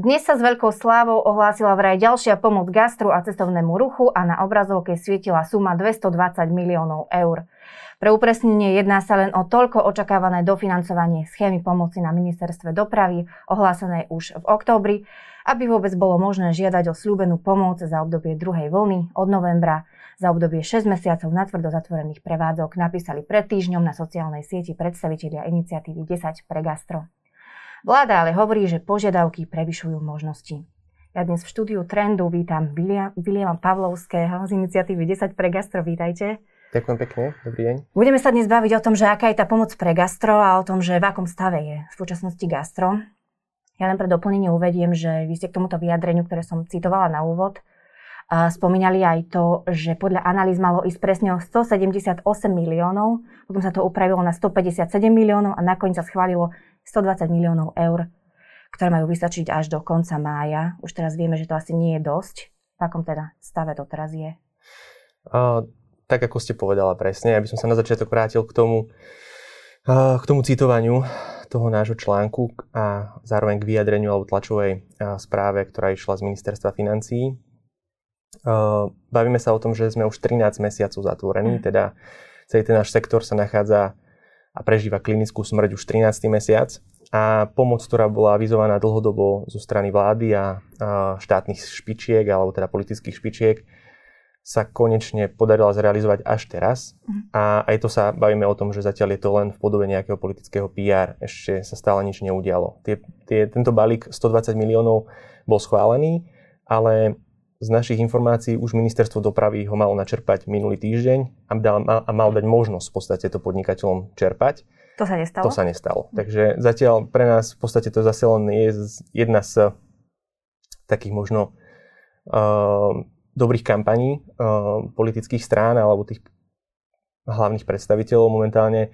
Dnes sa s veľkou slávou ohlásila vraj ďalšia pomoc gastru a cestovnému ruchu a na obrazovke svietila suma 220 miliónov eur. Pre upresnenie jedná sa len o toľko očakávané dofinancovanie schémy pomoci na ministerstve dopravy, ohlásenej už v októbri, aby vôbec bolo možné žiadať o slúbenú pomoc za obdobie druhej vlny od novembra. Za obdobie 6 mesiacov natvrdo zatvorených prevádzok napísali pred týždňom na sociálnej sieti predstavitelia iniciatívy 10 pre gastro. Vláda ale hovorí, že požiadavky prevyšujú možnosti. Ja dnes v štúdiu Trendu vítam Viliama Pavlovského z iniciatívy 10 pre gastro. Vítajte. Ďakujem pekne, dobrý deň. Budeme sa dnes baviť o tom, že aká je tá pomoc pre gastro a o tom, že v akom stave je v súčasnosti gastro. Ja len pre doplnenie uvediem, že vy ste k tomuto vyjadreniu, ktoré som citovala na úvod, spomínali aj to, že podľa analýz malo ísť presne o 178 miliónov, potom sa to upravilo na 157 miliónov a nakoniec sa schválilo 120 miliónov eur, ktoré majú vystačiť až do konca mája. Už teraz vieme, že to asi nie je dosť. V akom teda stave to teraz je? Uh, tak ako ste povedala presne, aby som sa na začiatok vrátil k tomu, uh, k tomu citovaniu toho nášho článku a zároveň k vyjadreniu alebo tlačovej uh, správe, ktorá išla z ministerstva financií. Uh, bavíme sa o tom, že sme už 13 mesiacov zatvorení, mm. teda celý ten náš sektor sa nachádza a prežíva klinickú smrť už 13. mesiac. A pomoc, ktorá bola avizovaná dlhodobo zo strany vlády a, štátnych špičiek, alebo teda politických špičiek, sa konečne podarila zrealizovať až teraz. Mhm. A aj to sa bavíme o tom, že zatiaľ je to len v podobe nejakého politického PR. Ešte sa stále nič neudialo. Tie, tie, tento balík 120 miliónov bol schválený, ale z našich informácií už ministerstvo dopravy ho malo načerpať minulý týždeň a, dal, a mal dať možnosť v podstate to podnikateľom čerpať. To sa nestalo? To sa nestalo. Hm. Takže zatiaľ pre nás v podstate to zase len je jedna z takých možno uh, dobrých kampaní uh, politických strán alebo tých hlavných predstaviteľov momentálne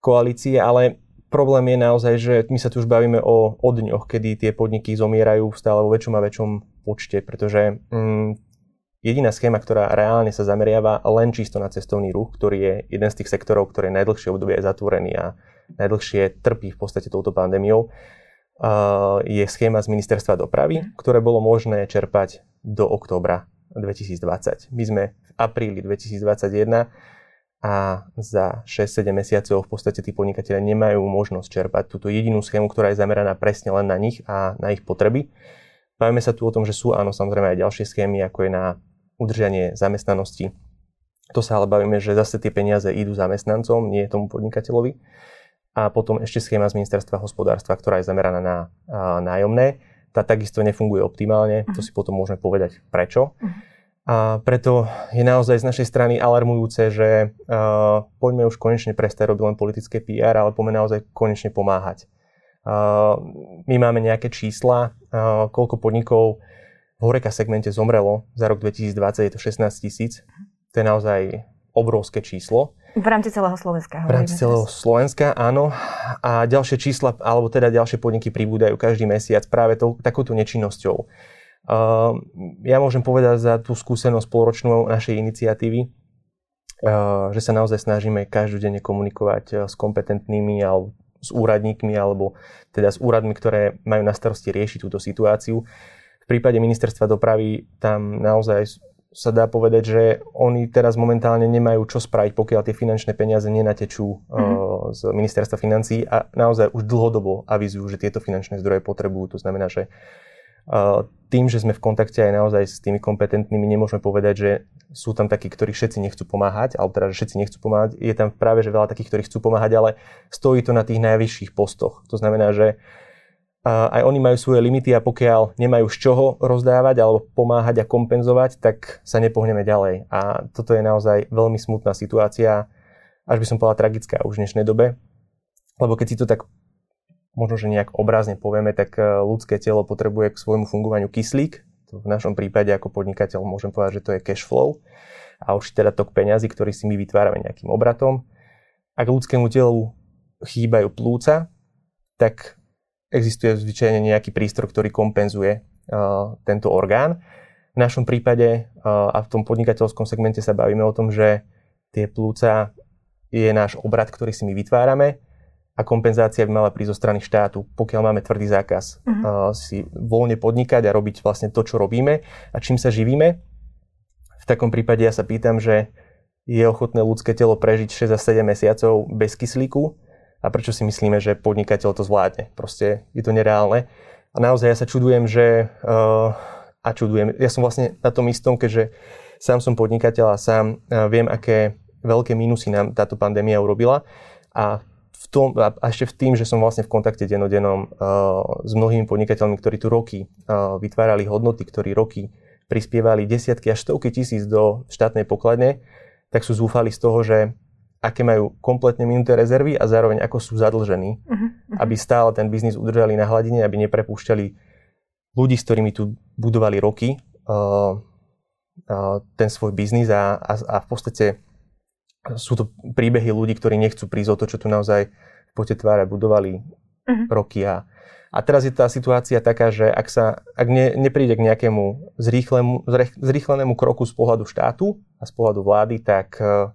koalície, ale problém je naozaj, že my sa tu už bavíme o, o dňoch, kedy tie podniky zomierajú stále vo väčšom a väčšom počte, pretože mm, jediná schéma, ktorá reálne sa zameriava len čisto na cestovný ruch, ktorý je jeden z tých sektorov, ktorý je najdlhšie obdobie je zatvorený a najdlhšie trpí v podstate touto pandémiou, uh, je schéma z ministerstva dopravy, mhm. ktoré bolo možné čerpať do októbra 2020. My sme v apríli 2021 a za 6-7 mesiacov v podstate tí podnikatelia nemajú možnosť čerpať túto jedinú schému, ktorá je zameraná presne len na nich a na ich potreby. Bavíme sa tu o tom, že sú áno samozrejme aj ďalšie schémy, ako je na udržanie zamestnanosti. To sa ale bavíme, že zase tie peniaze idú zamestnancom, nie tomu podnikateľovi. A potom ešte schéma z ministerstva hospodárstva, ktorá je zameraná na a, nájomné. Tá takisto nefunguje optimálne, to mhm. si potom môžeme povedať prečo. Uh-huh. A preto je naozaj z našej strany alarmujúce, že uh, poďme už konečne prestať robiť len politické PR, ale poďme naozaj konečne pomáhať. My máme nejaké čísla, koľko podnikov v Horeka segmente zomrelo za rok 2020, je to 16 tisíc. To je naozaj obrovské číslo. V rámci celého Slovenska. V rámci celého Slovenska, áno. A ďalšie čísla, alebo teda ďalšie podniky pribúdajú každý mesiac práve tou, takouto nečinnosťou. Uh, ja môžem povedať za tú skúsenosť polročnú našej iniciatívy, uh, že sa naozaj snažíme každodenne komunikovať s kompetentnými alebo s úradníkmi alebo teda s úradmi, ktoré majú na starosti riešiť túto situáciu. V prípade ministerstva dopravy tam naozaj sa dá povedať, že oni teraz momentálne nemajú čo spraviť, pokiaľ tie finančné peniaze nenatečú mm-hmm. z ministerstva financí a naozaj už dlhodobo avizujú, že tieto finančné zdroje potrebujú. To znamená, že tým, že sme v kontakte aj naozaj s tými kompetentnými, nemôžeme povedať, že sú tam takí, ktorí všetci nechcú pomáhať, alebo teda, že všetci nechcú pomáhať. Je tam práve, že veľa takých, ktorí chcú pomáhať, ale stojí to na tých najvyšších postoch. To znamená, že aj oni majú svoje limity a pokiaľ nemajú z čoho rozdávať alebo pomáhať a kompenzovať, tak sa nepohneme ďalej. A toto je naozaj veľmi smutná situácia, až by som povedal tragická už v dnešnej dobe. Lebo keď si to tak možno, že nejak obrazne povieme, tak e, ľudské telo potrebuje k svojmu fungovaniu kyslík. V našom prípade ako podnikateľ môžem povedať, že to je cash flow a už teda tok peňazí, ktorý si my vytvárame nejakým obratom. Ak ľudskému telu chýbajú plúca, tak existuje zvyčajne nejaký prístroj, ktorý kompenzuje uh, tento orgán. V našom prípade uh, a v tom podnikateľskom segmente sa bavíme o tom, že tie plúca je náš obrad, ktorý si my vytvárame a kompenzácia by mala prísť zo strany štátu, pokiaľ máme tvrdý zákaz uh-huh. uh, si voľne podnikať a robiť vlastne to, čo robíme a čím sa živíme. V takom prípade ja sa pýtam, že je ochotné ľudské telo prežiť 6 a 7 mesiacov bez kyslíku a prečo si myslíme, že podnikateľ to zvládne. Proste je to nereálne. A naozaj ja sa čudujem, že uh, a čudujem. Ja som vlastne na tom istom, keďže sám som podnikateľ a sám uh, viem, aké veľké minusy nám táto pandémia urobila. A v tom, a ešte v tým, že som vlastne v kontakte denodennom uh, s mnohými podnikateľmi, ktorí tu roky uh, vytvárali hodnoty, ktorí roky prispievali desiatky až stovky tisíc do štátnej pokladne, tak sú zúfali z toho, že aké majú kompletne minuté rezervy a zároveň ako sú zadlžení, uh-huh, uh-huh. aby stále ten biznis udržali na hladine, aby neprepúšťali ľudí, s ktorými tu budovali roky uh, uh, ten svoj biznis a, a, a v podstate sú to príbehy ľudí, ktorí nechcú prísť o to, čo tu naozaj v pote tváre budovali uh-huh. roky. A, a teraz je tá situácia taká, že ak, sa, ak ne, nepríde k nejakému zrýchlenému kroku z pohľadu štátu a z pohľadu vlády, tak uh,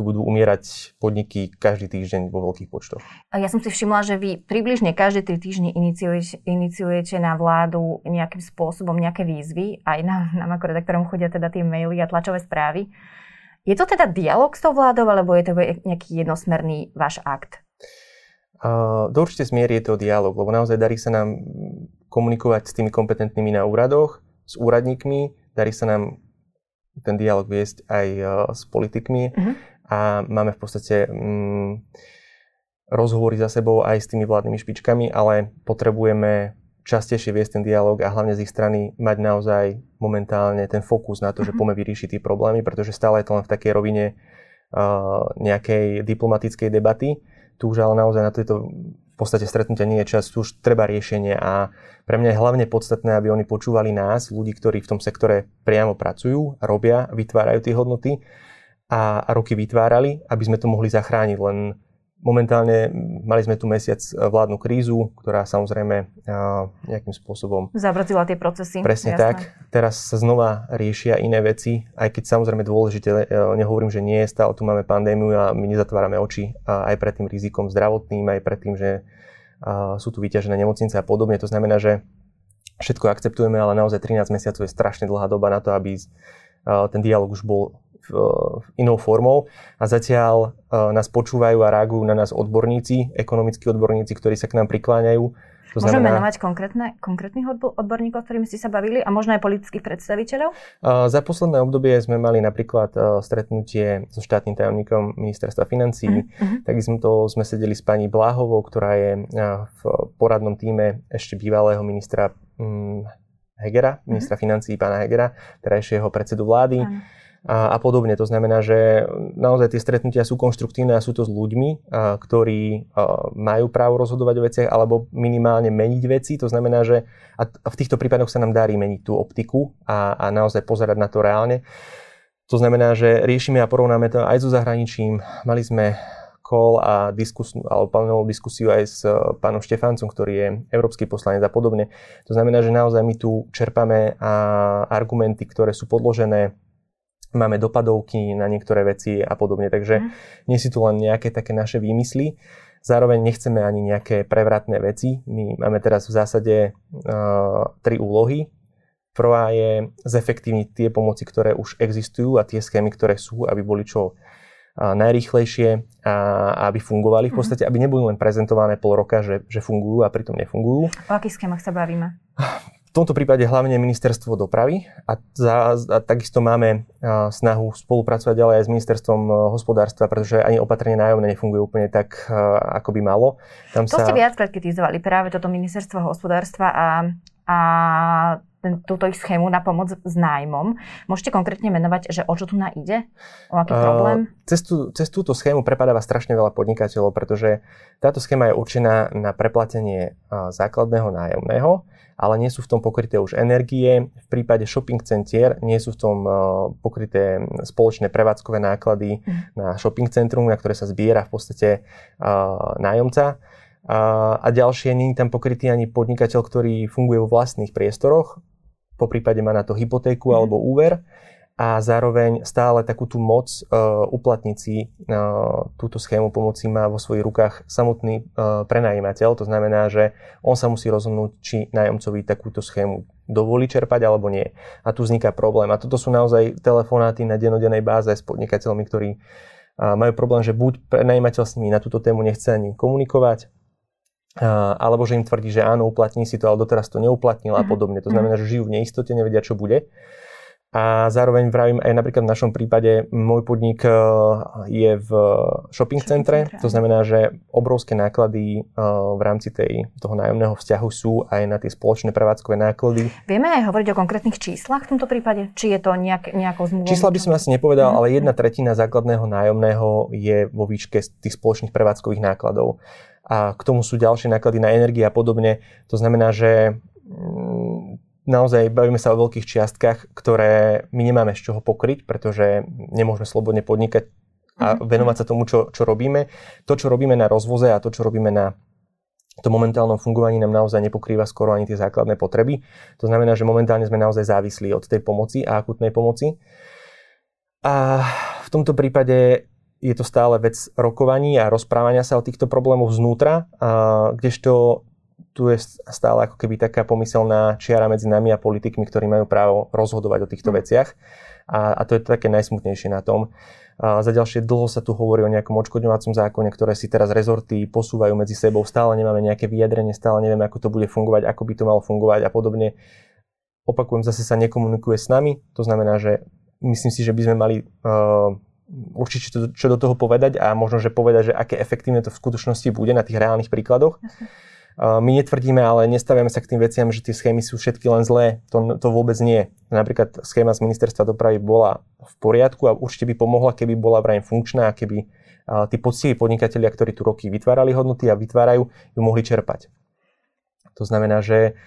tu budú umierať podniky každý týždeň vo veľkých počtoch. Ja som si všimla, že vy približne každé tri týždne iniciujete, iniciujete na vládu nejakým spôsobom nejaké výzvy, aj na, na makroredaktorom chodia teda tie maily a tlačové správy. Je to teda dialog s tou vládou, alebo je to nejaký jednosmerný váš akt? Uh, do určite smiery je to dialog, lebo naozaj darí sa nám komunikovať s tými kompetentnými na úradoch, s úradníkmi, darí sa nám ten dialog viesť aj uh, s politikmi uh-huh. a máme v podstate um, rozhovory za sebou aj s tými vládnymi špičkami, ale potrebujeme častejšie viesť ten dialog a hlavne z ich strany mať naozaj momentálne ten fokus na to, že mhm. poďme vyriešiť tie problémy, pretože stále je to len v takej rovine uh, nejakej diplomatickej debaty. Tu už ale naozaj na tieto v podstate stretnutia nie je čas, tu už treba riešenie a pre mňa je hlavne podstatné, aby oni počúvali nás, ľudí, ktorí v tom sektore priamo pracujú, robia, vytvárajú tie hodnoty a roky vytvárali, aby sme to mohli zachrániť. Len Momentálne mali sme tu mesiac e, vládnu krízu, ktorá samozrejme e, nejakým spôsobom... Zabrzila tie procesy. Presne jasné. tak. Teraz sa znova riešia iné veci, aj keď samozrejme dôležité, e, nehovorím, že nie, stále tu máme pandémiu a my nezatvárame oči aj pred tým rizikom zdravotným, aj pred tým, že sú tu vyťažené nemocnice a podobne. To znamená, že všetko akceptujeme, ale naozaj 13 mesiacov je strašne dlhá doba na to, aby ten dialog už bol inou formou a zatiaľ e, nás počúvajú a reagujú na nás odborníci, ekonomickí odborníci, ktorí sa k nám prikláňajú. To Môžeme znamená, menovať konkrétne, konkrétnych odborníkov, ktorými ste sa bavili a možno aj politických predstaviteľov? Uh, za posledné obdobie sme mali napríklad uh, stretnutie so štátnym tajomníkom ministerstva financí. Uh-huh. Takisto sme sedeli s pani Bláhovou, ktorá je uh, v poradnom týme ešte bývalého ministra um, Hegera, ministra uh-huh. financí pána Hegera, terajšieho predsedu vlády. Uh-huh a, a podobne. To znamená, že naozaj tie stretnutia sú konštruktívne a sú to s ľuďmi, a, ktorí a, majú právo rozhodovať o veciach alebo minimálne meniť veci. To znamená, že a v týchto prípadoch sa nám darí meniť tú optiku a, a naozaj pozerať na to reálne. To znamená, že riešime a porovnáme to aj so zahraničím. Mali sme call a diskus, alebo diskusiu aj s pánom Štefáncom, ktorý je európsky poslanec a podobne. To znamená, že naozaj my tu čerpame argumenty, ktoré sú podložené máme dopadovky na niektoré veci a podobne. Takže mm. nie si tu len nejaké také naše výmysly. Zároveň nechceme ani nejaké prevratné veci. My máme teraz v zásade uh, tri úlohy. Prvá je zefektívniť tie pomoci, ktoré už existujú a tie schémy, ktoré sú, aby boli čo uh, najrýchlejšie a aby fungovali. V mhm. podstate, aby neboli len prezentované pol roka, že, že fungujú a pritom nefungujú. O akých schémach sa bavíme? V tomto prípade hlavne ministerstvo dopravy a, za, a takisto máme a, snahu spolupracovať ďalej aj s ministerstvom a, hospodárstva, pretože ani opatrenie nájomné nefunguje úplne tak, a, ako by malo. Tam to sa... ste viackrát kritizovali, práve toto ministerstvo hospodárstva a, a ten, túto ich schému na pomoc s nájmom. Môžete konkrétne menovať, že o čo tu na ide? O aký uh, problém? Cez, tú, cez túto schému prepadáva strašne veľa podnikateľov, pretože táto schéma je určená na preplatenie uh, základného nájomného ale nie sú v tom pokryté už energie. V prípade shopping centier nie sú v tom uh, pokryté spoločné prevádzkové náklady mm. na shopping centrum, na ktoré sa zbiera v podstate uh, nájomca. A, a ďalšie, nie je tam pokrytý ani podnikateľ, ktorý funguje vo vlastných priestoroch, po prípade má na to hypotéku mm. alebo úver. A zároveň stále takú tú moc uh, uplatniť si uh, túto schému pomoci má vo svojich rukách samotný uh, prenajímateľ. To znamená, že on sa musí rozhodnúť, či nájomcovi takúto schému dovolí čerpať alebo nie. A tu vzniká problém. A toto sú naozaj telefonáty na denodennej báze s podnikateľmi, ktorí uh, majú problém, že buď prenajímateľ s nimi na túto tému nechce ani komunikovať, alebo že im tvrdí, že áno, uplatní si to, ale doteraz to neuplatnil a mhm. podobne. To znamená, že žijú v neistote, nevedia, čo bude. A zároveň vravím aj napríklad v našom prípade, môj podnik e, je v shopping centre, to znamená, že obrovské náklady e, v rámci tej, toho nájomného vzťahu sú aj na tie spoločné prevádzkové náklady. Vieme aj hovoriť o konkrétnych číslach v tomto prípade? Či je to nejak, nejako zmluvou? Čísla by som asi nepovedal, mm-hmm. ale jedna tretina základného nájomného je vo výške tých spoločných prevádzkových nákladov a k tomu sú ďalšie náklady na energie a podobne. To znamená, že mm, naozaj bavíme sa o veľkých čiastkách, ktoré my nemáme z čoho pokryť, pretože nemôžeme slobodne podnikať a mhm. venovať sa tomu, čo, čo robíme. To, čo robíme na rozvoze a to, čo robíme na to momentálnom fungovaní nám naozaj nepokrýva skoro ani tie základné potreby. To znamená, že momentálne sme naozaj závislí od tej pomoci a akutnej pomoci. A v tomto prípade je to stále vec rokovaní a rozprávania sa o týchto problémoch znútra, a kdežto tu je stále ako keby taká pomyselná čiara medzi nami a politikmi, ktorí majú právo rozhodovať o týchto mm. veciach. A, a to je také najsmutnejšie na tom. A za ďalšie dlho sa tu hovorí o nejakom odškodňovacom zákone, ktoré si teraz rezorty posúvajú medzi sebou. Stále nemáme nejaké vyjadrenie, stále nevieme, ako to bude fungovať, ako by to malo fungovať a podobne. Opakujem, zase sa nekomunikuje s nami. To znamená, že myslím si, že by sme mali uh, určite čo, čo do toho povedať a možno, že povedať, že aké efektívne to v skutočnosti bude na tých reálnych príkladoch. Jasne. My netvrdíme, ale nestavíme sa k tým veciam, že tie schémy sú všetky len zlé. To, to vôbec nie. Napríklad schéma z ministerstva dopravy bola v poriadku a určite by pomohla, keby bola vraj funkčná a keby tí poctiví podnikatelia, ktorí tu roky vytvárali hodnoty a vytvárajú, ju mohli čerpať. To znamená, že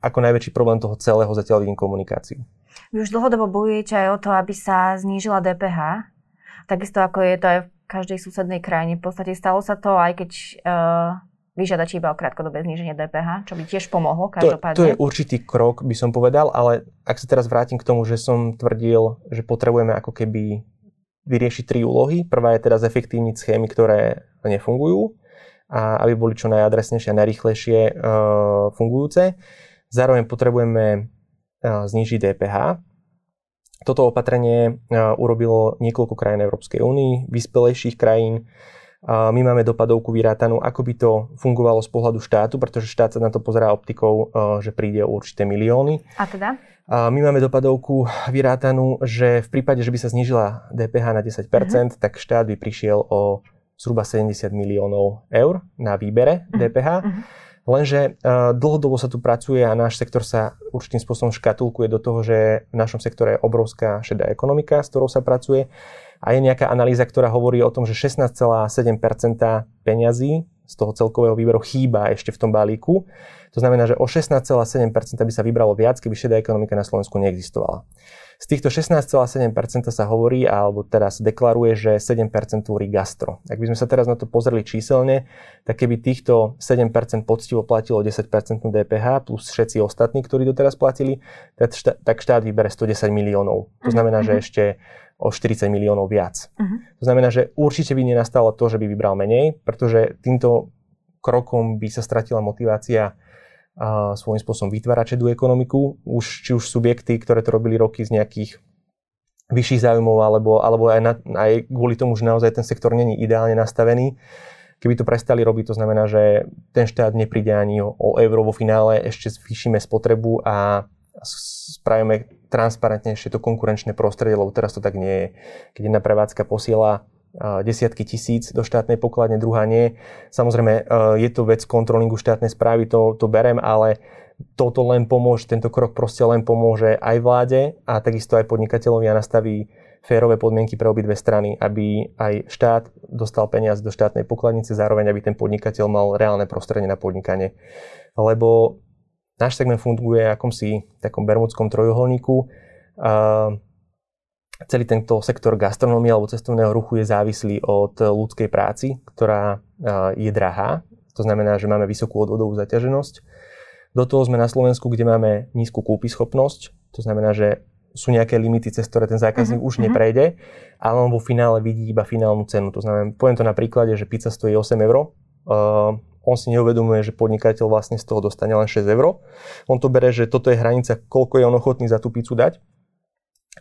ako najväčší problém toho celého zatiaľ vidím komunikáciu. Vy už dlhodobo bojujete aj o to, aby sa znížila DPH. Takisto ako je to aj v každej susednej krajine. V podstate stalo sa to, aj keď uh, vyžiadači iba o krátkodobé zníženie DPH, čo by tiež pomohlo každopádne. To, to je určitý krok, by som povedal, ale ak sa teraz vrátim k tomu, že som tvrdil, že potrebujeme ako keby vyriešiť tri úlohy. Prvá je teda zefektívniť schémy, ktoré nefungujú a aby boli čo najadresnejšie a najrychlejšie uh, fungujúce. Zároveň potrebujeme znižiť DPH. Toto opatrenie urobilo niekoľko krajín Európskej únii, vyspelejších krajín. My máme dopadovku vyrátanú, ako by to fungovalo z pohľadu štátu, pretože štát sa na to pozerá optikou, že príde o určité milióny. A teda? My máme dopadovku vyrátanú, že v prípade, že by sa znížila DPH na 10%, uh-huh. Mhm. tak štát by prišiel o zhruba 70 miliónov eur na výbere DPH. Uh-huh. Mhm. Lenže uh, dlhodobo sa tu pracuje a náš sektor sa určitým spôsobom škatulkuje do toho, že v našom sektore je obrovská šedá ekonomika, s ktorou sa pracuje. A je nejaká analýza, ktorá hovorí o tom, že 16,7% peňazí z toho celkového výberu chýba ešte v tom balíku. To znamená, že o 16,7% by sa vybralo viac, keby šedá ekonomika na Slovensku neexistovala. Z týchto 16,7% sa hovorí, alebo teraz deklaruje, že 7% tvorí gastro. Ak by sme sa teraz na to pozreli číselne, tak keby týchto 7% poctivo platilo 10% DPH plus všetci ostatní, ktorí doteraz platili, tak štát vybere 110 miliónov. To znamená, že mhm. ešte o 40 miliónov viac. Uh-huh. To znamená, že určite by nenastalo to, že by vybral menej, pretože týmto krokom by sa stratila motivácia a svojím spôsobom vytvárať šedú ekonomiku, už, či už subjekty, ktoré to robili roky z nejakých vyšších záujmov, alebo, alebo aj, na, aj kvôli tomu, že naozaj ten sektor není ideálne nastavený. Keby to prestali robiť, to znamená, že ten štát nepríde ani o, o euro vo finále, ešte zvýšime spotrebu a spravíme transparentnejšie to konkurenčné prostredie, lebo teraz to tak nie je. Keď jedna prevádzka posiela desiatky tisíc do štátnej pokladne, druhá nie. Samozrejme, e, je to vec kontrolingu štátnej správy, to, to berem, ale toto len pomôže, tento krok proste len pomôže aj vláde a takisto aj podnikateľovi a nastaví férové podmienky pre obidve strany, aby aj štát dostal peniaze do štátnej pokladnice, zároveň aby ten podnikateľ mal reálne prostredie na podnikanie. Lebo náš segment funguje akomsi takom bermudskom trojuholníku celý tento sektor gastronómie alebo cestovného ruchu je závislý od ľudskej práci, ktorá je drahá. To znamená, že máme vysokú odvodovú zaťaženosť. Do toho sme na Slovensku, kde máme nízku kúpyschopnosť. To znamená, že sú nejaké limity, cez ktoré ten zákazník uh-huh, už uh-huh. neprejde, ale on vo finále vidí iba finálnu cenu. To znamená, poviem to na príklade, že pizza stojí 8 eur, uh, on si neuvedomuje, že podnikateľ vlastne z toho dostane len 6 eur. On to bere, že toto je hranica, koľko je on ochotný za tú pizzu dať.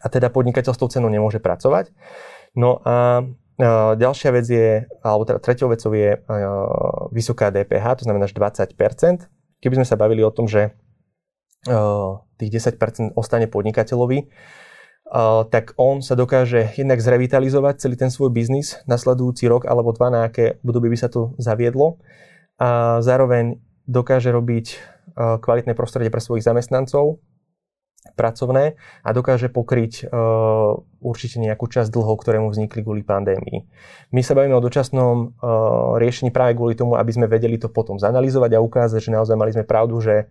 A teda podnikateľ s tou cenou nemôže pracovať. No a uh, ďalšia vec je, alebo teda treťou vecou je uh, vysoká DPH, to znamená až 20%. Keby sme sa bavili o tom, že tých 10% ostane podnikateľovi, tak on sa dokáže jednak zrevitalizovať celý ten svoj biznis nasledujúci rok alebo dva, na aké obdobie by sa to zaviedlo a zároveň dokáže robiť kvalitné prostredie pre svojich zamestnancov, pracovné a dokáže pokryť uh, určite nejakú časť dlhov, ktoré mu vznikli kvôli pandémii. My sa bavíme o dočasnom uh, riešení práve kvôli tomu, aby sme vedeli to potom zanalizovať a ukázať, že naozaj mali sme pravdu, že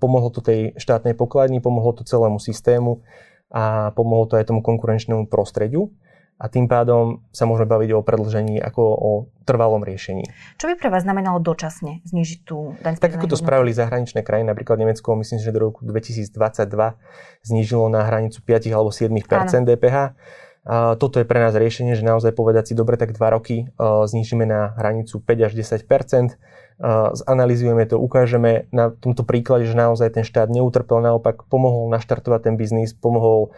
Pomohlo to tej štátnej pokladni, pomohlo to celému systému a pomohlo to aj tomu konkurenčnému prostrediu a tým pádom sa môžeme baviť o predlžení ako o trvalom riešení. Čo by pre vás znamenalo dočasne znižiť tú daň Tak ako to spravili zahraničné krajiny, napríklad Nemecko, myslím, že do roku 2022 znížilo na hranicu 5 alebo 7% DPH. A toto je pre nás riešenie, že naozaj povedať si, dobre, tak 2 roky znižíme na hranicu 5 až 10 zanalizujeme to, ukážeme na tomto príklade, že naozaj ten štát neutrpel, naopak pomohol naštartovať ten biznis, pomohol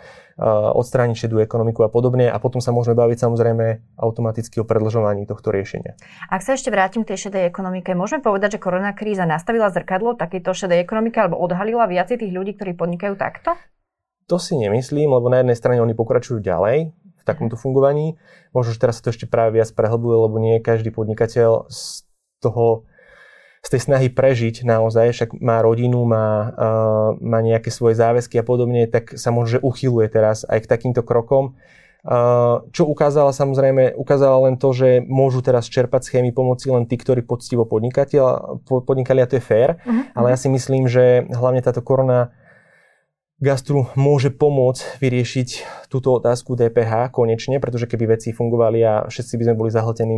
odstrániť šedú ekonomiku a podobne a potom sa môžeme baviť samozrejme automaticky o predlžovaní tohto riešenia. Ak sa ešte vrátim k tej šedej ekonomike, môžeme povedať, že korona kríza nastavila zrkadlo takejto šedej ekonomike alebo odhalila viacej tých ľudí, ktorí podnikajú takto? To si nemyslím, lebo na jednej strane oni pokračujú ďalej v takomto fungovaní. Možno, že teraz sa to ešte práve viac prehlbuje, lebo nie každý podnikateľ z toho z tej snahy prežiť naozaj, však má rodinu, má, uh, má nejaké svoje záväzky a podobne, tak sa možno uchyluje teraz aj k takýmto krokom. Uh, čo ukázala samozrejme, ukázala len to, že môžu teraz čerpať schémy pomoci len tí, ktorí poctivo podnikali a to je fér, uh-huh. ale ja si myslím, že hlavne táto korona gastru môže pomôcť vyriešiť túto otázku DPH konečne, pretože keby veci fungovali a všetci by sme boli zahltení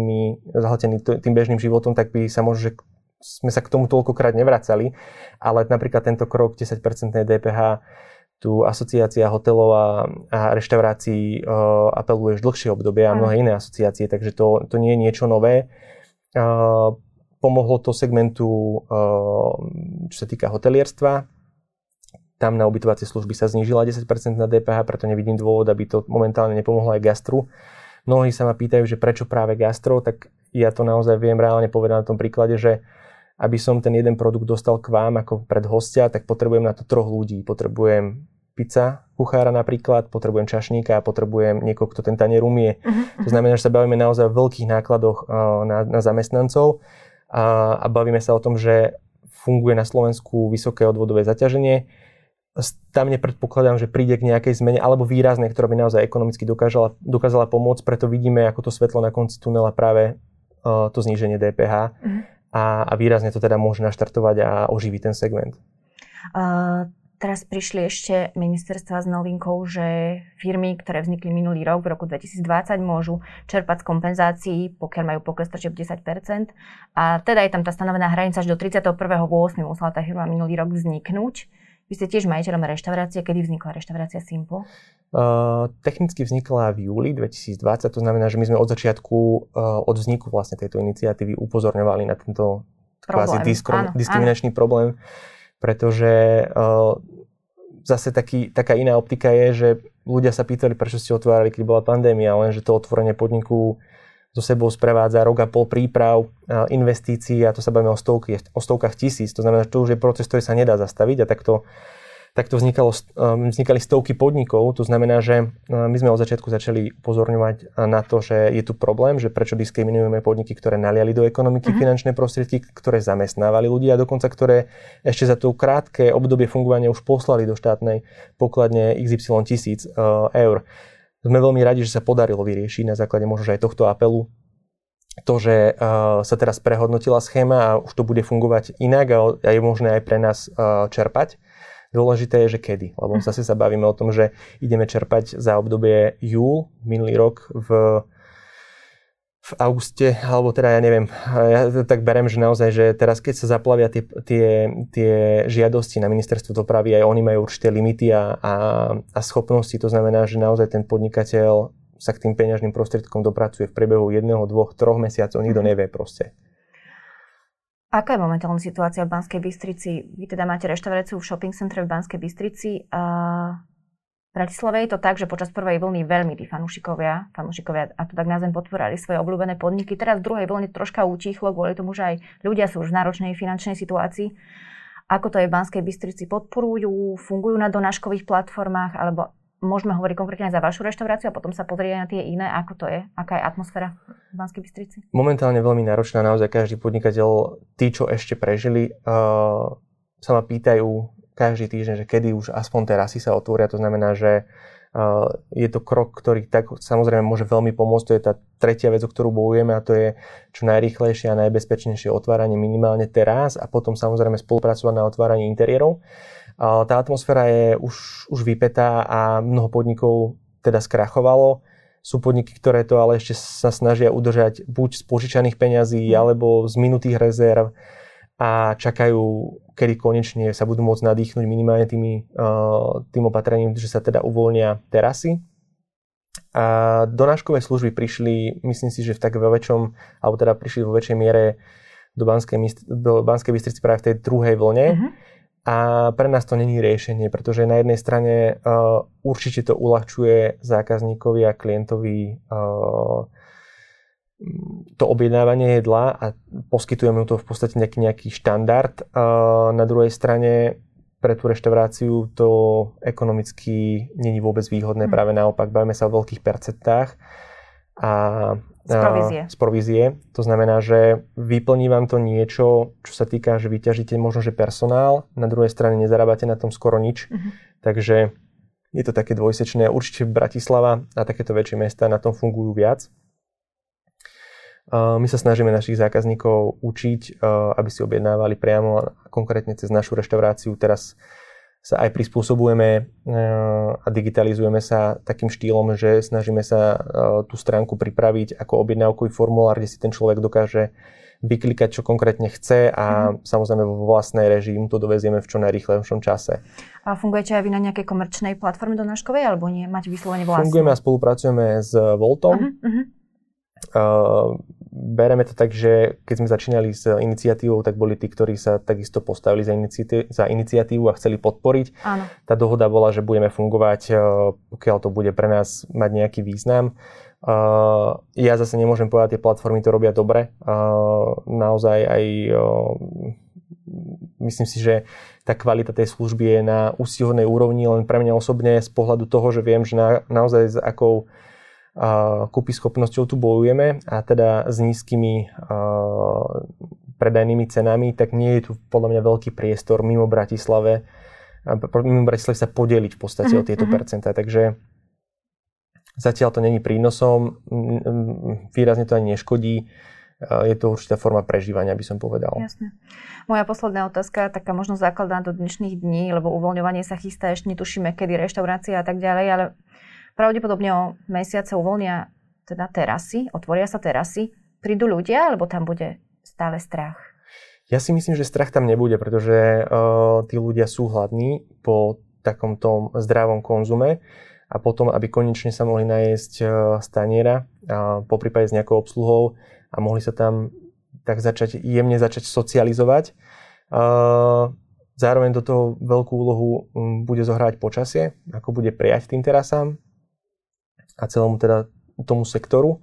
tým bežným životom, tak by sa možno sme sa k tomu toľkokrát nevracali, ale napríklad tento krok 10% DPH tu asociácia hotelov a, a reštaurácií uh, apeluje už dlhšie obdobie a mnohé iné asociácie, takže to, to nie je niečo nové. Uh, pomohlo to segmentu, uh, čo sa týka hotelierstva. Tam na ubytovacie služby sa znížila 10% na DPH, preto nevidím dôvod, aby to momentálne nepomohlo aj gastru. Mnohí sa ma pýtajú, že prečo práve gastro, tak ja to naozaj viem reálne povedať na tom príklade, že aby som ten jeden produkt dostal k vám ako pred hostia, tak potrebujem na to troch ľudí. Potrebujem pizza, kuchára napríklad, potrebujem čašníka a potrebujem niekoho, kto ten tanier umie. Uh-huh. To znamená, že sa bavíme naozaj o veľkých nákladoch uh, na, na zamestnancov a, a bavíme sa o tom, že funguje na Slovensku vysoké odvodové zaťaženie. Tam nepredpokladám, že príde k nejakej zmene alebo výraznej, ktorá by naozaj ekonomicky dokážala, dokázala pomôcť, preto vidíme ako to svetlo na konci tunela práve uh, to zníženie DPH. Uh-huh. A, a výrazne to teda môže naštartovať a oživiť ten segment. Uh, teraz prišli ešte ministerstva s novinkou, že firmy, ktoré vznikli minulý rok, v roku 2020, môžu čerpať z kompenzácií, pokiaľ majú pokles tržeb 10 A teda je tam tá stanovená hranica, že do 31.8. musela tá firma minulý rok vzniknúť. Vy ste tiež majiteľom reštaurácie. Kedy vznikla reštaurácia Simple? Uh, technicky vznikla v júli 2020, to znamená, že my sme od začiatku, uh, od vzniku vlastne tejto iniciatívy upozorňovali na tento kvázi diskro- áno, diskriminačný áno. problém, pretože uh, zase taký, taká iná optika je, že ľudia sa pýtali, prečo ste otvárali, keď bola pandémia, lenže to otvorenie podniku so sebou sprevádza rok a pol príprav, investícií a to sa bavíme o, stovky, o stovkách tisíc. To znamená, že to už je proces, ktorý sa nedá zastaviť a takto takto vznikalo, um, vznikali stovky podnikov. To znamená, že uh, my sme od začiatku začali upozorňovať na to, že je tu problém, že prečo diskriminujeme podniky, ktoré naliali do ekonomiky mm-hmm. finančné prostriedky, ktoré zamestnávali ľudí a dokonca ktoré ešte za to krátke obdobie fungovania už poslali do štátnej pokladne XY tisíc eur. Sme veľmi radi, že sa podarilo vyriešiť na základe možno aj tohto apelu to, že uh, sa teraz prehodnotila schéma a už to bude fungovať inak a, a je možné aj pre nás uh, čerpať. Dôležité je, že kedy. Lebo hm. zase sa bavíme o tom, že ideme čerpať za obdobie júl minulý rok v v auguste, alebo teda ja neviem, ja tak berem, že naozaj, že teraz keď sa zaplavia tie, tie, tie žiadosti na ministerstvo dopravy, aj oni majú určité limity a, a, a schopnosti, to znamená, že naozaj ten podnikateľ sa k tým peňažným prostriedkom dopracuje v priebehu jedného, dvoch, troch mesiacov, nikto mhm. nevie proste. Aká je momentálna situácia v Banskej Bystrici? Vy teda máte reštauráciu v shopping centre v Banskej Bystrici. A Bratislave je to tak, že počas prvej vlny veľmi tí fanúšikovia, fanúšikovia a to tak na zem potvorali svoje obľúbené podniky. Teraz v druhej vlne troška utichlo kvôli tomu, že aj ľudia sú už v náročnej finančnej situácii. Ako to je v Banskej Bystrici? Podporujú, fungujú na donáškových platformách alebo môžeme hovoriť konkrétne za vašu reštauráciu a potom sa pozrieť na tie iné, ako to je, aká je atmosféra v Banskej Bystrici? Momentálne veľmi náročná, naozaj každý podnikateľ, tí, čo ešte prežili, uh, sa ma pýtajú, každý týždeň, že kedy už aspoň terasy sa otvoria. To znamená, že uh, je to krok, ktorý tak samozrejme môže veľmi pomôcť. To je tá tretia vec, o ktorú bojujeme a to je čo najrýchlejšie a najbezpečnejšie otváranie minimálne teraz a potom samozrejme spolupracovať na otváraní interiérov. Uh, tá atmosféra je už, už vypetá a mnoho podnikov teda skrachovalo. Sú podniky, ktoré to ale ešte sa snažia udržať buď z požičaných peňazí alebo z minutých rezerv a čakajú, kedy konečne sa budú môcť nadýchnuť minimálne tými, tým opatrením, že sa teda uvoľnia terasy. A donáškové služby prišli, myslím si, že v tak väčšom, alebo teda prišli vo väčšej miere do Banskej, do Banskej Bystrici práve v tej druhej vlne. Uh-huh. A pre nás to není riešenie, pretože na jednej strane uh, určite to uľahčuje zákazníkovi a klientovi uh, to objednávanie jedla a poskytujeme to v podstate nejaký, nejaký štandard. Na druhej strane pre tú reštauráciu to ekonomicky není vôbec výhodné, mm. práve naopak, bavíme sa o veľkých percentách. A, z provízie. Z provízie. To znamená, že vyplní vám to niečo, čo sa týka, že vyťažíte možno, že personál, na druhej strane nezarábate na tom skoro nič. Mm-hmm. Takže je to také dvojsečné. Určite Bratislava a takéto väčšie mesta na tom fungujú viac. My sa snažíme našich zákazníkov učiť, aby si objednávali priamo konkrétne cez našu reštauráciu. Teraz sa aj prispôsobujeme a digitalizujeme sa takým štýlom, že snažíme sa tú stránku pripraviť ako objednávkový formulár, kde si ten človek dokáže vyklikať, čo konkrétne chce a mm. samozrejme vo vlastnej režii mu to dovezieme v čo najrýchlejšom čase. A fungujete aj vy na nejakej komerčnej platforme donáškovej alebo nie? Máte vyslovene vlastnú? Fungujeme a spolupracujeme s Voltom. Uh-huh, uh-huh. Uh, bereme to tak, že keď sme začínali s iniciatívou, tak boli tí, ktorí sa takisto postavili za, iniciatívu, za iniciatívu a chceli podporiť. Áno. Tá dohoda bola, že budeme fungovať, uh, pokiaľ to bude pre nás mať nejaký význam. Uh, ja zase nemôžem povedať, tie platformy to robia dobre. Naozaj aj myslím si, že tá kvalita tej služby je na úsilnej úrovni, len pre mňa osobne z pohľadu toho, že viem, že na, naozaj s akou kúpy schopnosťou tu bojujeme a teda s nízkymi predajnými cenami, tak nie je tu podľa mňa veľký priestor mimo Bratislave, mimo Bratislave sa podeliť v podstate uh-huh, o tieto uh-huh. percentá. Takže zatiaľ to není prínosom, výrazne to ani neškodí. Je to určitá forma prežívania, by som povedal. Jasne. Moja posledná otázka, taká možno základná do dnešných dní, lebo uvoľňovanie sa chystá, ešte netušíme, kedy reštaurácia a tak ďalej, ale Pravdepodobne o mesiace uvoľnia teda terasy, otvoria sa terasy. Prídu ľudia, alebo tam bude stále strach? Ja si myslím, že strach tam nebude, pretože uh, tí ľudia sú hladní po takomto zdravom konzume a potom, aby konečne sa mohli najesť uh, staniera, uh, po prípade s nejakou obsluhou a mohli sa tam tak začať, jemne začať socializovať. Uh, zároveň do toho veľkú úlohu bude zohrávať počasie, ako bude prijať tým terasám, a celému teda tomu sektoru.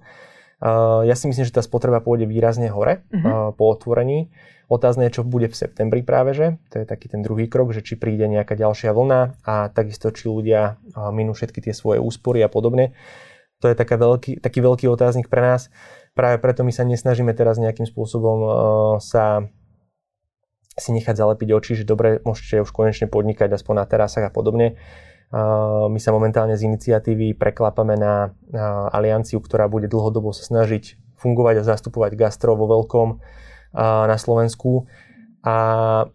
Uh, ja si myslím, že tá spotreba pôjde výrazne hore uh-huh. uh, po otvorení. Otázne je, čo bude v septembri práve, že? To je taký ten druhý krok, že či príde nejaká ďalšia vlna a takisto, či ľudia uh, minú všetky tie svoje úspory a podobne. To je taká veľký, taký veľký otáznik pre nás. Práve preto my sa nesnažíme teraz nejakým spôsobom uh, sa si nechať zalepiť oči, že dobre, môžete už konečne podnikať aspoň na terasách a podobne. My sa momentálne z iniciatívy preklápame na alianciu, ktorá bude dlhodobo sa snažiť fungovať a zastupovať gastro vo veľkom na Slovensku. a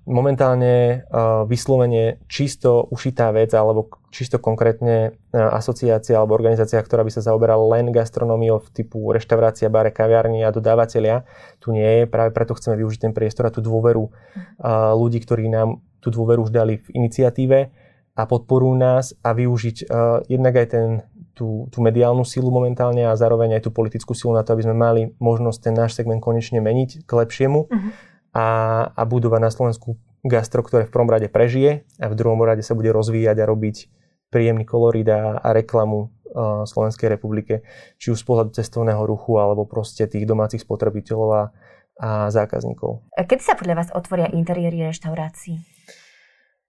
momentálne uh, vyslovene čisto ušitá vec alebo čisto konkrétne uh, asociácia alebo organizácia, ktorá by sa zaoberala len gastronómiou typu reštaurácia, bare, kaviarni a dodávateľia, tu nie je. Práve preto chceme využiť ten priestor a tú dôveru uh, ľudí, ktorí nám tú dôveru už dali v iniciatíve a podporujú nás a využiť uh, jednak aj ten, tú, tú mediálnu silu momentálne a zároveň aj tú politickú silu na to, aby sme mali možnosť ten náš segment konečne meniť k lepšiemu. Uh-huh a, a budovať na Slovensku gastro, ktoré v prvom rade prežije a v druhom rade sa bude rozvíjať a robiť príjemný kolorit a, a reklamu uh, Slovenskej republike, či už z pohľadu cestovného ruchu alebo proste tých domácich spotrebiteľov a, a zákazníkov. Kedy sa podľa vás otvoria interiéry reštaurácií?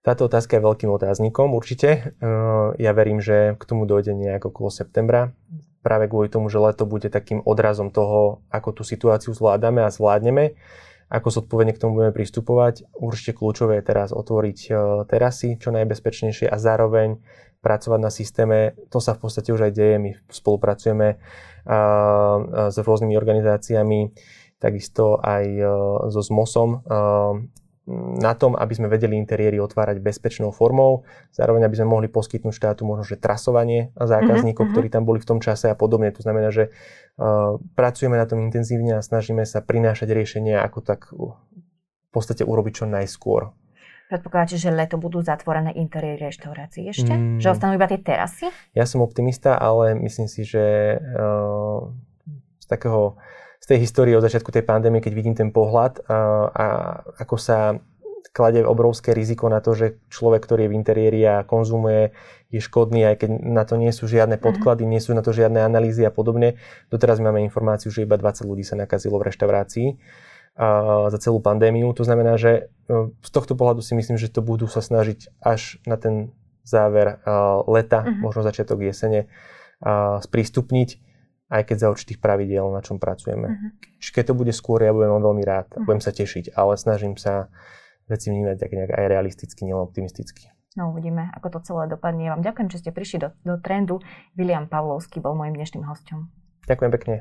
Táto otázka je veľkým otáznikom určite. Uh, ja verím, že k tomu dojde nejak okolo septembra, práve kvôli tomu, že leto bude takým odrazom toho, ako tú situáciu zvládame a zvládneme ako zodpovedne k tomu budeme pristupovať. Určite kľúčové je teraz otvoriť e, terasy čo najbezpečnejšie a zároveň pracovať na systéme. To sa v podstate už aj deje. My spolupracujeme e, e, s rôznymi organizáciami, takisto aj so ZMOSom na tom, aby sme vedeli interiéry otvárať bezpečnou formou, zároveň aby sme mohli poskytnúť štátu možno, že trasovanie zákazníkov, uh-huh, ktorí tam boli v tom čase a podobne. To znamená, že uh, pracujeme na tom intenzívne a snažíme sa prinášať riešenia, ako tak v podstate urobiť čo najskôr. Predpokladáte, že leto budú zatvorené interiéry reštaurácií ešte? Mm. Že ostanú iba tie terasy? Ja som optimista, ale myslím si, že uh, z takého z tej histórie od začiatku tej pandémie, keď vidím ten pohľad a, a ako sa kladie obrovské riziko na to, že človek, ktorý je v interiéri a konzumuje, je škodný, aj keď na to nie sú žiadne mhm. podklady, nie sú na to žiadne analýzy a podobne. Doteraz máme informáciu, že iba 20 ľudí sa nakazilo v reštaurácii a, za celú pandémiu. To znamená, že e, z tohto pohľadu si myslím, že to budú sa snažiť až na ten záver leta, uh-huh. možno začiatok jesene, sprístupniť aj keď za určitých pravidiel, na čom pracujeme. Uh-huh. Čiže keď to bude skôr, ja budem veľmi rád, uh-huh. budem sa tešiť, ale snažím sa veci vnímať tak nejak aj realisticky, nielen optimisticky. No uvidíme, ako to celé dopadne. Vám ďakujem, že ste prišli do, do trendu. William Pavlovský bol môjim dnešným hostom. Ďakujem pekne.